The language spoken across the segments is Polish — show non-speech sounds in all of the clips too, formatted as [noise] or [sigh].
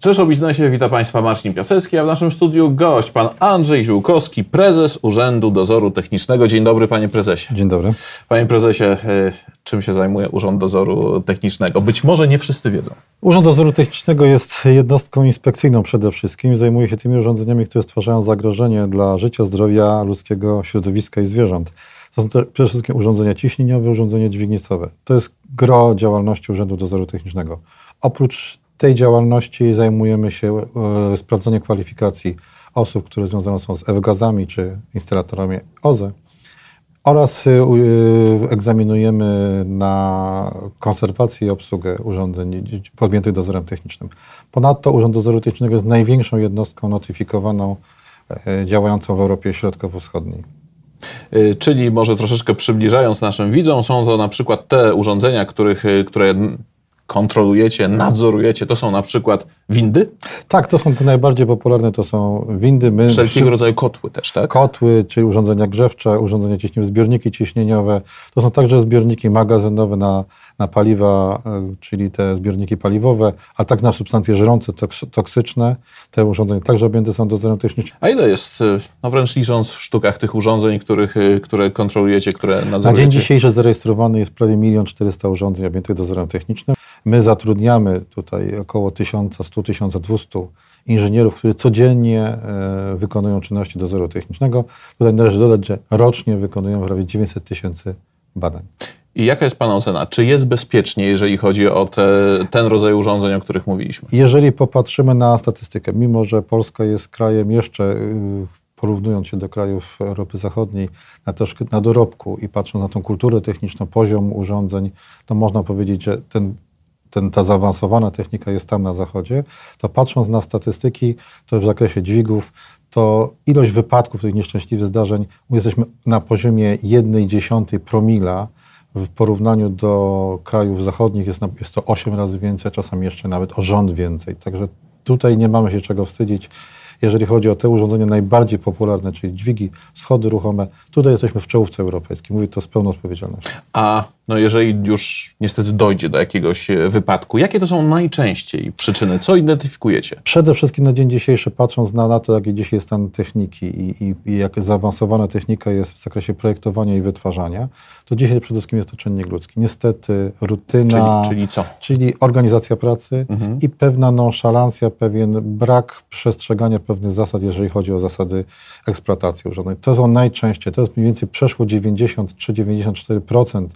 Cześć o biznesie, witam Państwa Marcin Piasecki, a w naszym studiu gość, pan Andrzej Ziółkowski, prezes Urzędu Dozoru Technicznego. Dzień dobry, panie prezesie. Dzień dobry. Panie prezesie, e, czym się zajmuje Urząd Dozoru Technicznego? Być może nie wszyscy wiedzą. Urząd Dozoru Technicznego jest jednostką inspekcyjną przede wszystkim. Zajmuje się tymi urządzeniami, które stwarzają zagrożenie dla życia, zdrowia ludzkiego, środowiska i zwierząt. To są te, przede wszystkim urządzenia ciśnieniowe, urządzenia dźwignicowe. To jest gro działalności Urzędu Dozoru Technicznego. Oprócz tej działalności zajmujemy się e, sprawdzaniem kwalifikacji osób, które związane są z F-gazami czy instalatorami OZE oraz e, egzaminujemy na konserwację i obsługę urządzeń podjętych dozorem technicznym. Ponadto Urząd Dozoru Technicznego jest największą jednostką notyfikowaną e, działającą w Europie Środkowo-Wschodniej. Czyli może troszeczkę przybliżając naszym widzom, są to na przykład te urządzenia, których, które kontrolujecie, nadzorujecie, to są na przykład windy? Tak, to są te najbardziej popularne, to są windy. My, Wszelkiego rodzaju kotły też, tak? Kotły, czyli urządzenia grzewcze, urządzenia ciśnieniowe, zbiorniki ciśnieniowe. To są także zbiorniki magazynowe na, na paliwa, e, czyli te zbiorniki paliwowe, a tak na substancje żrące, toksyczne. Te urządzenia także objęte są dozorem technicznym. A ile jest, e, no wręcz licząc w sztukach tych urządzeń, których, e, które kontrolujecie, które nadzorujecie? Na dzień dzisiejszy zarejestrowany jest prawie 1 400 urządzeń objętych dozorem technicznym. My zatrudniamy tutaj około 1100-1200 inżynierów, którzy codziennie wykonują czynności dozoru technicznego. Tutaj należy dodać, że rocznie wykonują prawie 900 tysięcy badań. I jaka jest Pana ocena? Czy jest bezpiecznie, jeżeli chodzi o te, ten rodzaj urządzeń, o których mówiliśmy? Jeżeli popatrzymy na statystykę, mimo że Polska jest krajem jeszcze, y, porównując się do krajów Europy Zachodniej, na, na dorobku i patrząc na tą kulturę techniczną, poziom urządzeń, to można powiedzieć, że ten ten, ta zaawansowana technika jest tam na zachodzie, to patrząc na statystyki, to w zakresie dźwigów, to ilość wypadków, tych nieszczęśliwych zdarzeń, jesteśmy na poziomie 1,1 promila w porównaniu do krajów zachodnich jest, jest to 8 razy więcej, czasami jeszcze nawet o rząd więcej. Także tutaj nie mamy się czego wstydzić. Jeżeli chodzi o te urządzenia najbardziej popularne, czyli dźwigi, schody ruchome, tutaj jesteśmy w czołówce europejskiej. Mówię to z pełną odpowiedzialnością. A no jeżeli już niestety dojdzie do jakiegoś e, wypadku, jakie to są najczęściej przyczyny? Co identyfikujecie? Przede wszystkim na dzień dzisiejszy, patrząc na, na to, jaki dzisiaj jest stan techniki i, i, i jak zaawansowana technika jest w zakresie projektowania i wytwarzania, to dzisiaj przede wszystkim jest to czynnik ludzki. Niestety rutyna, czyli, czyli co? Czyli organizacja pracy mhm. i pewna nonszalancja, pewien brak przestrzegania pewnych zasad, jeżeli chodzi o zasady eksploatacji urządzeń. To są najczęściej, to jest mniej więcej przeszło 93-94%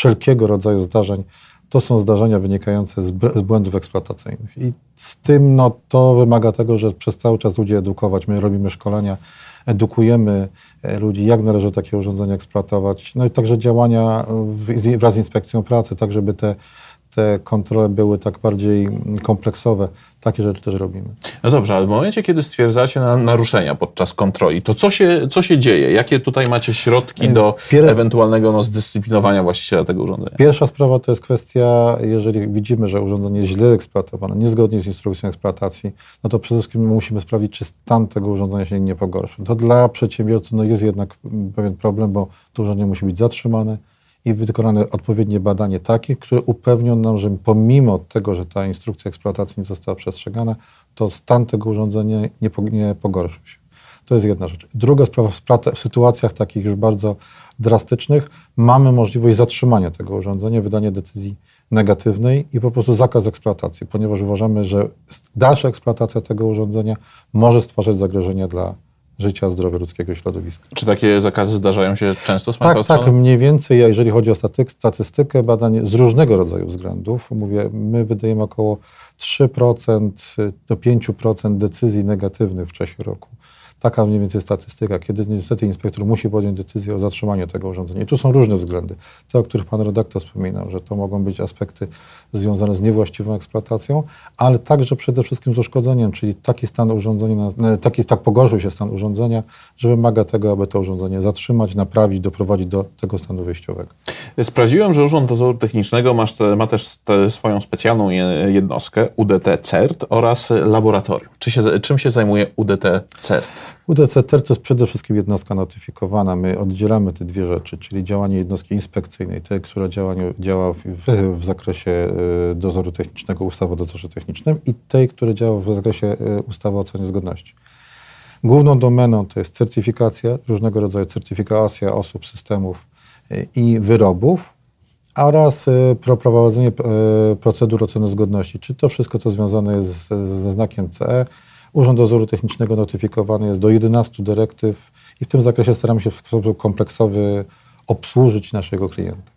wszelkiego rodzaju zdarzeń, to są zdarzenia wynikające z, błędów eksploatacyjnych. I z tym no, to wymaga tego, że przez cały czas ludzi edukować. My robimy szkolenia, edukujemy e, ludzi, jak należy takie urządzenia eksploatować. No i także działania wraz z inspekcją pracy, tak żeby te, te kontrole były tak bardziej kompleksowe. Takie rzeczy też robimy. No dobrze, ale w momencie, kiedy stwierdzacie na naruszenia podczas kontroli, to co się, co się dzieje? Jakie tutaj macie środki do Pier... ewentualnego no, zdyscyplinowania właściciela tego urządzenia? Pierwsza sprawa to jest kwestia, jeżeli widzimy, że urządzenie jest źle eksploatowane, niezgodnie z instrukcją eksploatacji, no to przede wszystkim musimy sprawdzić, czy stan tego urządzenia się nie pogorszy. To dla przedsiębiorcy no, jest jednak pewien problem, bo to urządzenie musi być zatrzymane, i wykonane odpowiednie badanie takie, które upewnią nam, że pomimo tego, że ta instrukcja eksploatacji nie została przestrzegana, to stan tego urządzenia nie, nie pogorszył się. To jest jedna rzecz. Druga sprawa, w sytuacjach takich już bardzo drastycznych mamy możliwość zatrzymania tego urządzenia, wydania decyzji negatywnej i po prostu zakaz eksploatacji, ponieważ uważamy, że dalsza eksploatacja tego urządzenia może stwarzać zagrożenia dla życia, zdrowia ludzkiego środowiska. Czy takie zakazy zdarzają się często z Tak, tak, mniej więcej, jeżeli chodzi o statystykę badań z różnego rodzaju względów, mówię, my wydajemy około 3% do 5% decyzji negatywnych w czasie roku. Taka mniej więcej statystyka, kiedy niestety inspektor musi podjąć decyzję o zatrzymaniu tego urządzenia. I tu są różne względy. Te, o których pan redaktor wspominał, że to mogą być aspekty związane z niewłaściwą eksploatacją, ale także przede wszystkim z uszkodzeniem, czyli taki stan urządzenia, taki, tak pogorszył się stan urządzenia, że wymaga tego, aby to urządzenie zatrzymać, naprawić, doprowadzić do tego stanu wyjściowego. Sprawdziłem, że Urząd Dozoru Technicznego ma, ma też swoją specjalną jednostkę UDT CERT oraz laboratorium. Czy się, czym się zajmuje UDT CERT? UDCTR to jest przede wszystkim jednostka notyfikowana. My oddzielamy te dwie rzeczy, czyli działanie jednostki inspekcyjnej, tej, która działa, działa w, w, zakresie y, dozoru technicznego, ustawy o dozorze technicznym i tej, która działa w zakresie y, ustawy o ocenie zgodności. Główną domeną to jest certyfikacja, różnego rodzaju certyfikacja osób, systemów y, i wyrobów oraz prowadzenie procedur oceny zgodności. Czy to wszystko, co związane jest ze znakiem CE, Urząd Dozoru Technicznego notyfikowany jest do 11 dyrektyw i w tym zakresie staramy się w sposób kompleksowy obsłużyć naszego klienta.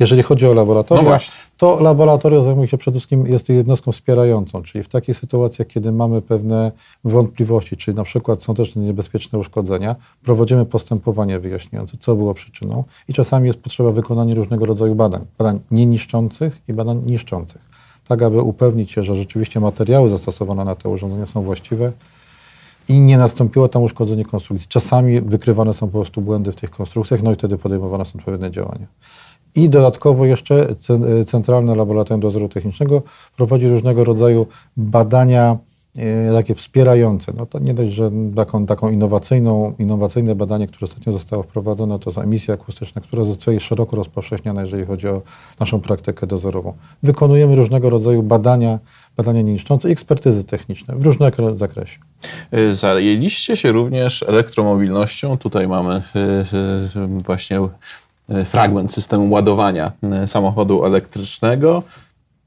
Jeżeli chodzi o laboratoria, no to laboratoria zajmuje się przede wszystkim, jest jednostką wspierającą, czyli w takich sytuacjach, kiedy mamy pewne wątpliwości, czyli na przykład są też niebezpieczne uszkodzenia, prowadzimy postępowanie wyjaśniające, co było przyczyną i czasami jest potrzeba wykonania różnego rodzaju badań, badań nieniszczących i badań niszczących tak aby upewnić się, że rzeczywiście materiały zastosowane na te urządzenia są właściwe i nie nastąpiło tam uszkodzenie konstrukcji. Czasami wykrywane są po prostu błędy w tych konstrukcjach, no i wtedy podejmowane są odpowiednie działania. I dodatkowo jeszcze Centralne Laboratorium Dozoru Technicznego prowadzi różnego rodzaju badania takie wspierające. No to nie dość, że taką, taką innowacyjną, innowacyjne badanie, które ostatnio zostało wprowadzone, to są emisje akustyczne, które zostały szeroko rozpowszechnione, jeżeli chodzi o naszą praktykę dozorową. Wykonujemy różnego rodzaju badania, badania niszczące ekspertyzy techniczne w różnym zakresie. E, zajęliście się również elektromobilnością. Tutaj mamy e, właśnie fragment systemu ładowania samochodu elektrycznego.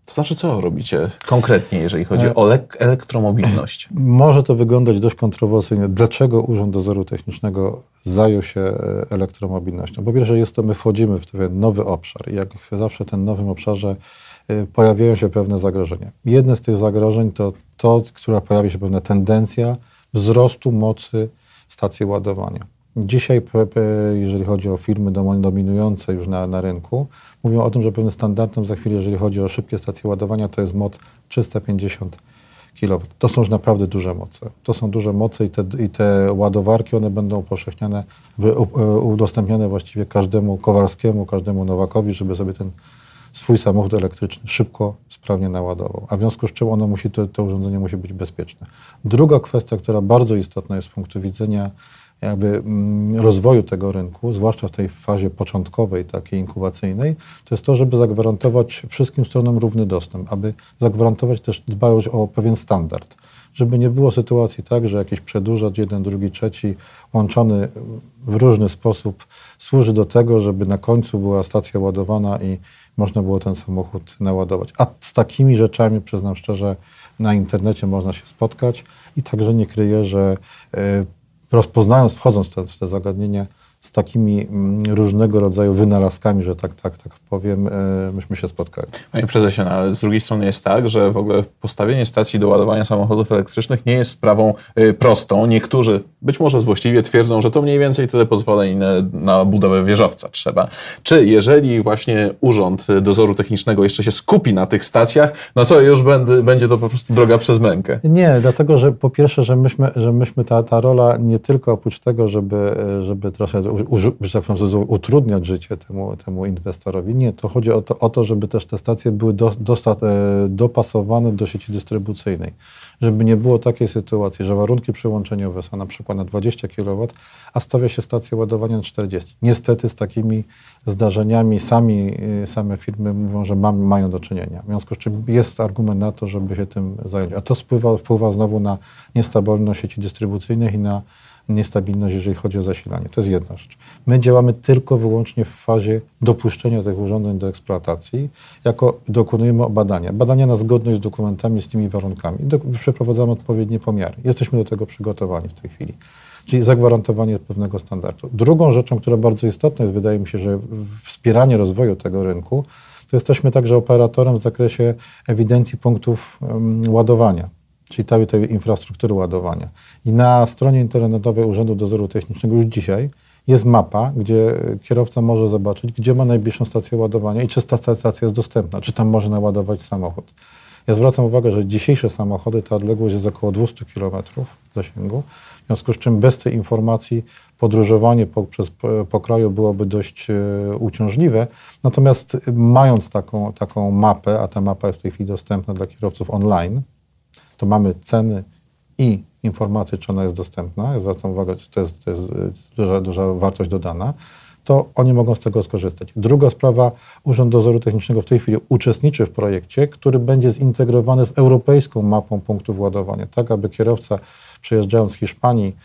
To znaczy, co robicie konkretnie, jeżeli chodzi o elektromobilność? [clears throat] Może to wyglądać dość kontrowersyjnie. Dlaczego Urząd Dozoru Technicznego zajął się e, elektromobilnością? Po pierwsze, jest to, my wchodzimy w ten nowy obszar. Jak zawsze w tym nowym obszarze e, pojawiają się pewne zagrożenia. Jedne z tych zagrożeń to to, która pojawi się pewna tendencja wzrostu mocy stacji ładowania. Dzisiaj, jeżeli chodzi o firmy dominujące już na, na rynku, mówią o tym, że pewnym standardem za chwilę, jeżeli chodzi o szybkie stacje ładowania, to jest moc 350 kW. To są już naprawdę duże moce. To są duże moce i te, i te ładowarki, one będą upowszechniane, udostępniane właściwie każdemu Kowalskiemu, każdemu Nowakowi, żeby sobie ten swój samochód elektryczny szybko, sprawnie naładował. A w związku z czym ono musi, to, to urządzenie musi być bezpieczne. Druga kwestia, która bardzo istotna jest z punktu widzenia jakby mm, rozwoju tego rynku, zwłaszcza w tej fazie początkowej, takiej inkubacyjnej, to jest to, żeby zagwarantować wszystkim stronom równy dostęp, aby zagwarantować też dbałość o pewien standard. Żeby nie było sytuacji tak, że jakiś przedłużacz, jeden, drugi, trzeci, łączony w różny sposób, służy do tego, żeby na końcu była stacja ładowana i można było ten samochód naładować. A z takimi rzeczami, przyznam szczerze, na internecie można się spotkać i także nie kryję, że e, rozpoznając, wchodząc w te, w te zagadnienia, z takimi mm, różnego rodzaju wynalazkami, że tak, tak, tak powiem, e, myśmy się spotkali. Panie prezesie, no, ale z drugiej strony jest tak, że w ogóle postawienie stacji do ładowania samochodów elektrycznych nie jest sprawą e, prostą. Niektórzy, być może złośliwie, twierdzą, że to mniej więcej tyle pozwoleń na budowę wieżowca trzeba. Czy jeżeli właśnie Urząd Dozoru Technicznego jeszcze się skupi na tych stacjach, no to już będzie to po prostu droga przez mękę? Nie, dlatego, że po pierwsze, że myśmy, że myśmy ta, ta rola nie tylko oprócz tego, żeby, żeby trochę że tak utrudniać życie temu, temu inwestorowi. Nie, to chodzi o to, o to żeby też te stacje były do, e, dopasowane do sieci dystrybucyjnej. Żeby nie było takiej sytuacji, że warunki przyłączeniowe są na przykład na 20 kW, a stawia się stację ładowania na 40. Niestety z takimi zdarzeniami sami, e, same firmy mówią, że mam, mają do czynienia. W związku z czym jest argument na to, żeby się tym zająć. A to wpływa, wpływa znowu na niestabilność sieci dystrybucyjnych i na niestabilność, jeżeli chodzi o zasilanie. To jest jedna rzecz. My działamy tylko wyłącznie w fazie dopuszczenia tych urządzeń do eksploatacji, jako dokonujemy badania. Badania na zgodność z dokumentami, z tymi warunkami. Do, przeprowadzamy odpowiednie pomiary. Jesteśmy do tego przygotowani w tej chwili. Czyli zagwarantowanie pewnego standardu. Drugą rzeczą, która bardzo istotna jest, wydaje mi się, że wspieranie rozwoju tego rynku, to jesteśmy także operatorem w zakresie ewidencji punktów um, ładowania czyli całej tej infrastruktury ładowania. I na stronie internetowej Urzędu Dozoru Technicznego już dzisiaj jest mapa, gdzie kierowca może zobaczyć, gdzie ma najbliższą stację ładowania i czy ta stacja jest dostępna, czy tam może naładować samochód. Ja zwracam uwagę, że dzisiejsze samochody, ta odległość jest około 200 km zasięgu, w związku z czym bez tej informacji podróżowanie po, przez po kraju byłoby dość e, uciążliwe. Natomiast mając taką, taką mapę, a ta mapa jest w tej chwili dostępna dla kierowców online, to mamy ceny i informacji, czy ona jest dostępna, ja zwracam uwagę, że to jest, to jest duża, duża wartość dodana, to oni mogą z tego skorzystać. Druga sprawa, Urząd Dozoru Technicznego w tej chwili uczestniczy w projekcie, który będzie zintegrowany z europejską mapą punktów ładowania, tak aby kierowca przejeżdżając z Hiszpanii,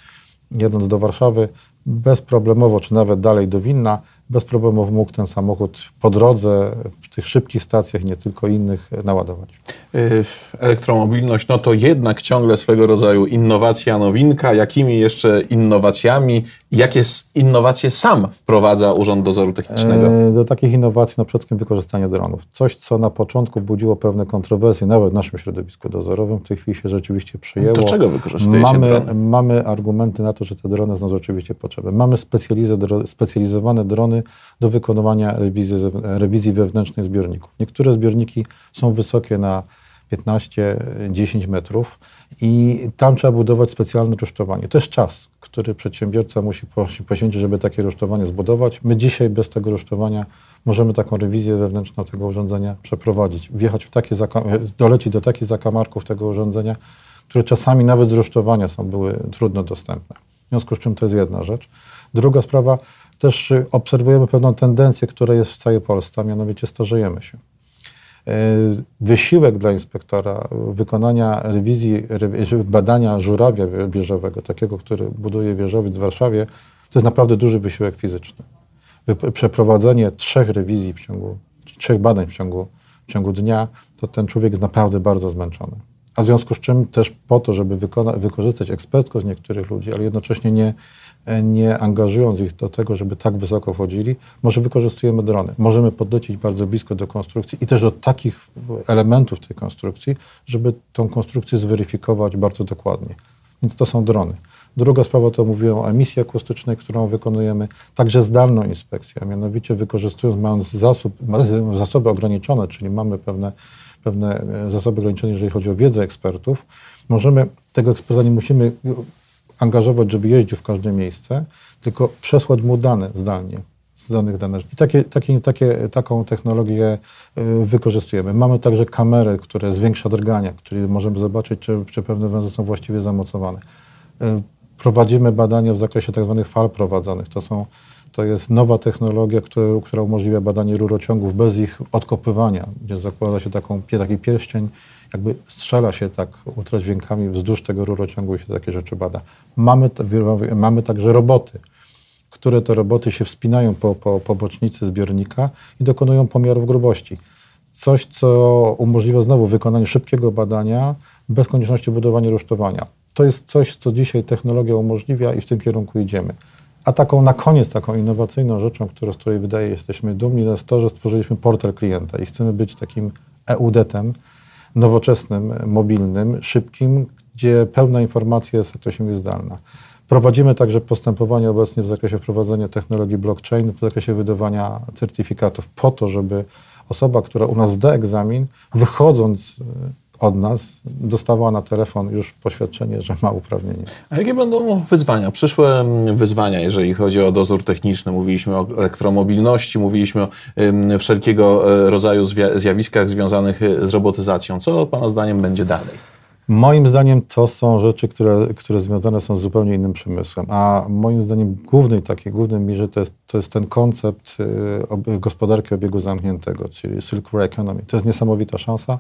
jedąc do Warszawy, bezproblemowo, czy nawet dalej do Winna, bezproblemowo mógł ten samochód po drodze, w tych szybkich stacjach, nie tylko innych, naładować. Y, elektromobilność, no to jednak ciągle swego rodzaju innowacja, nowinka. Jakimi jeszcze innowacjami, jakie innowacje sam wprowadza Urząd Dozoru Technicznego? E, do takich innowacji na przykład wykorzystanie dronów. Coś, co na początku budziło pewne kontrowersje, nawet w naszym środowisku dozorowym, w tej chwili się rzeczywiście przyjęło. Do czego wykorzystujecie mamy, drony? Mamy argumenty na to, że te drony są rzeczywiście potrzebne. Mamy specjalizowane drony do wykonywania rewizji, rewizji wewnętrznej zbiorników. Niektóre zbiorniki są wysokie na 15-10 metrów i tam trzeba budować specjalne rusztowanie. To jest czas, który przedsiębiorca musi poświęcić, żeby takie rusztowanie zbudować. My dzisiaj bez tego rusztowania możemy taką rewizję wewnętrzną tego urządzenia przeprowadzić, wjechać w takie, dolecić do takich zakamarków tego urządzenia, które czasami nawet z rusztowania są, były trudno dostępne. W związku z czym to jest jedna rzecz. Druga sprawa, też obserwujemy pewną tendencję, która jest w całej Polsce, a mianowicie starzejemy się. E, wysiłek dla inspektora wykonania rewizji, badania żurawia wieżowego, takiego, który buduje wieżowiec w Warszawie, to jest naprawdę duży wysiłek fizyczny. Przeprowadzenie trzech rewizji w ciągu, trzech badań w ciągu, w ciągu dnia, to ten człowiek jest naprawdę bardzo zmęczony. A w związku z czym też po to, żeby wykona, wykorzystać ekspertkość niektórych ludzi, ale jednocześnie nie, nie angażując ich do tego, żeby tak wysoko wchodzili, może wykorzystujemy drony. Możemy podlecieć bardzo blisko do konstrukcji i też do takich elementów tej konstrukcji, żeby tą konstrukcję zweryfikować bardzo dokładnie. Więc to są drony. Druga sprawa to mówiłem o emisji akustycznej, którą wykonujemy, także zdalną inspekcję, a mianowicie wykorzystując, mając zasób, zasoby ograniczone, czyli mamy pewne, pewne zasoby ograniczone, jeżeli chodzi o wiedzę ekspertów, możemy, tego eksperta nie musimy angażować, żeby jeździł w każde miejsce, tylko przesłać mu dane zdalnie z danych dane. I takie, takie, takie, taką technologię y, wykorzystujemy. Mamy także kamery, które zwiększa drgania, czyli możemy zobaczyć, czy, czy pewne węże są właściwie zamocowane. Y, prowadzimy badania w zakresie tzw. Tak fal prowadzonych. To, są, to jest nowa technologia, która, która umożliwia badanie rurociągów bez ich odkopywania, gdzie zakłada się taką, taki pierścień jakby strzela się tak ultradźwiękami wzdłuż tego rurociągu i się takie rzeczy bada. Mamy, mamy także roboty, które te roboty się wspinają po, po, po bocznicy zbiornika i dokonują pomiarów grubości. Coś, co umożliwia znowu wykonanie szybkiego badania bez konieczności budowania rusztowania. To jest coś, co dzisiaj technologia umożliwia i w tym kierunku idziemy. A taką na koniec, taką innowacyjną rzeczą, którą, z której wydaje jesteśmy dumni, jest to, że stworzyliśmy portal klienta i chcemy być takim EUDET-em, nowoczesnym, mobilnym, szybkim, gdzie pełna informacja jest, jak to się jest zdalna. Prowadzimy także postępowania obecnie w zakresie wprowadzenia technologii blockchain, w zakresie wydawania certyfikatów, po to, żeby osoba, która u nas zda egzamin, wychodząc od nas dostawała na telefon już poświadczenie, że ma uprawnienie. A jakie będą wyzwania? Przyszłe wyzwania, jeżeli chodzi o dozór techniczny. Mówiliśmy o elektromobilności, mówiliśmy o wszelkiego e, rodzaju zjawiskach związanych e, z robotyzacją. Co Pana zdaniem będzie dalej? Moim zdaniem to są rzeczy, które, które związane są z zupełnie innym przemysłem. A moim zdaniem główny taki, główny mierze to jest, to jest ten koncept y, gospodarki obiegu zamkniętego, czyli circular economy. To jest niesamowita szansa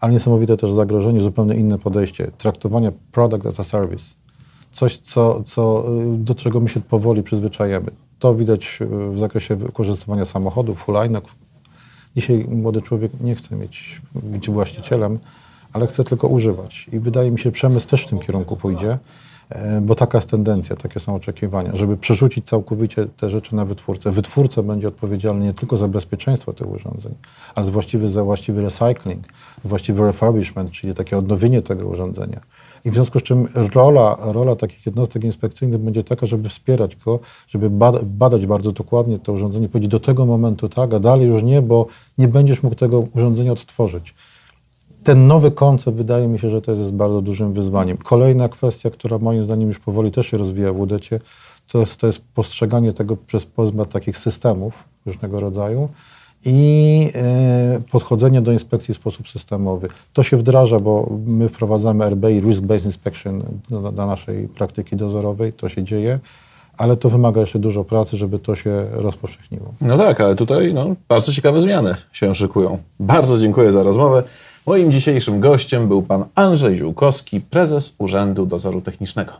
ale niesamowite też zagrożenie, zupełnie inne podejście, traktowanie product as a service. Coś, co, co, y, do czego my się powoli przyzwyczajemy. To widać y, w zakresie wykorzystywania samochodów, hulajnek. Dzisiaj młody człowiek nie chce mieć, być właścicielem, ale chce tylko używać. I wydaje mi się, przemysł też w tym kierunku pójdzie. E, bo taka jest tendencja, takie są oczekiwania, żeby przerzucić całkowicie te rzeczy na wytwórcę. Wytwórca będzie odpowiedzialny nie tylko za bezpieczeństwo tych urządzeń, ale właściwy za właściwy recycling, właściwy refurbishment, czyli takie odnowienie tego urządzenia. I w związku z czym rola, rola takich jednostek inspekcyjnych będzie taka, żeby wspierać go, żeby badać bardzo dokładnie to urządzenie, powiedzieć do tego momentu tak, a dalej już nie, bo nie będziesz mógł tego urządzenia odtworzyć ten nowy koncept wydaje mi się, że to jest bardzo dużym wyzwaniem. Kolejna kwestia, która moim zdaniem już powoli też się rozwija w UDECie, to jest, to jest postrzeganie tego przez pozmat takich systemów różnego rodzaju i e, podchodzenie do inspekcji w sposób systemowy. To się wdraża, bo my wprowadzamy RBI, Risk Based Inspection, do, do naszej praktyki dozorowej, to się dzieje, ale to wymaga jeszcze dużo pracy, żeby to się rozpowszechniło. No tak, ale tutaj no, bardzo ciekawe zmiany się szykują. Bardzo dziękuję za rozmowę. Moim dzisiejszym gościem był pan Andrzej Ziółkowski, prezes Urzędu Dozoru Technicznego.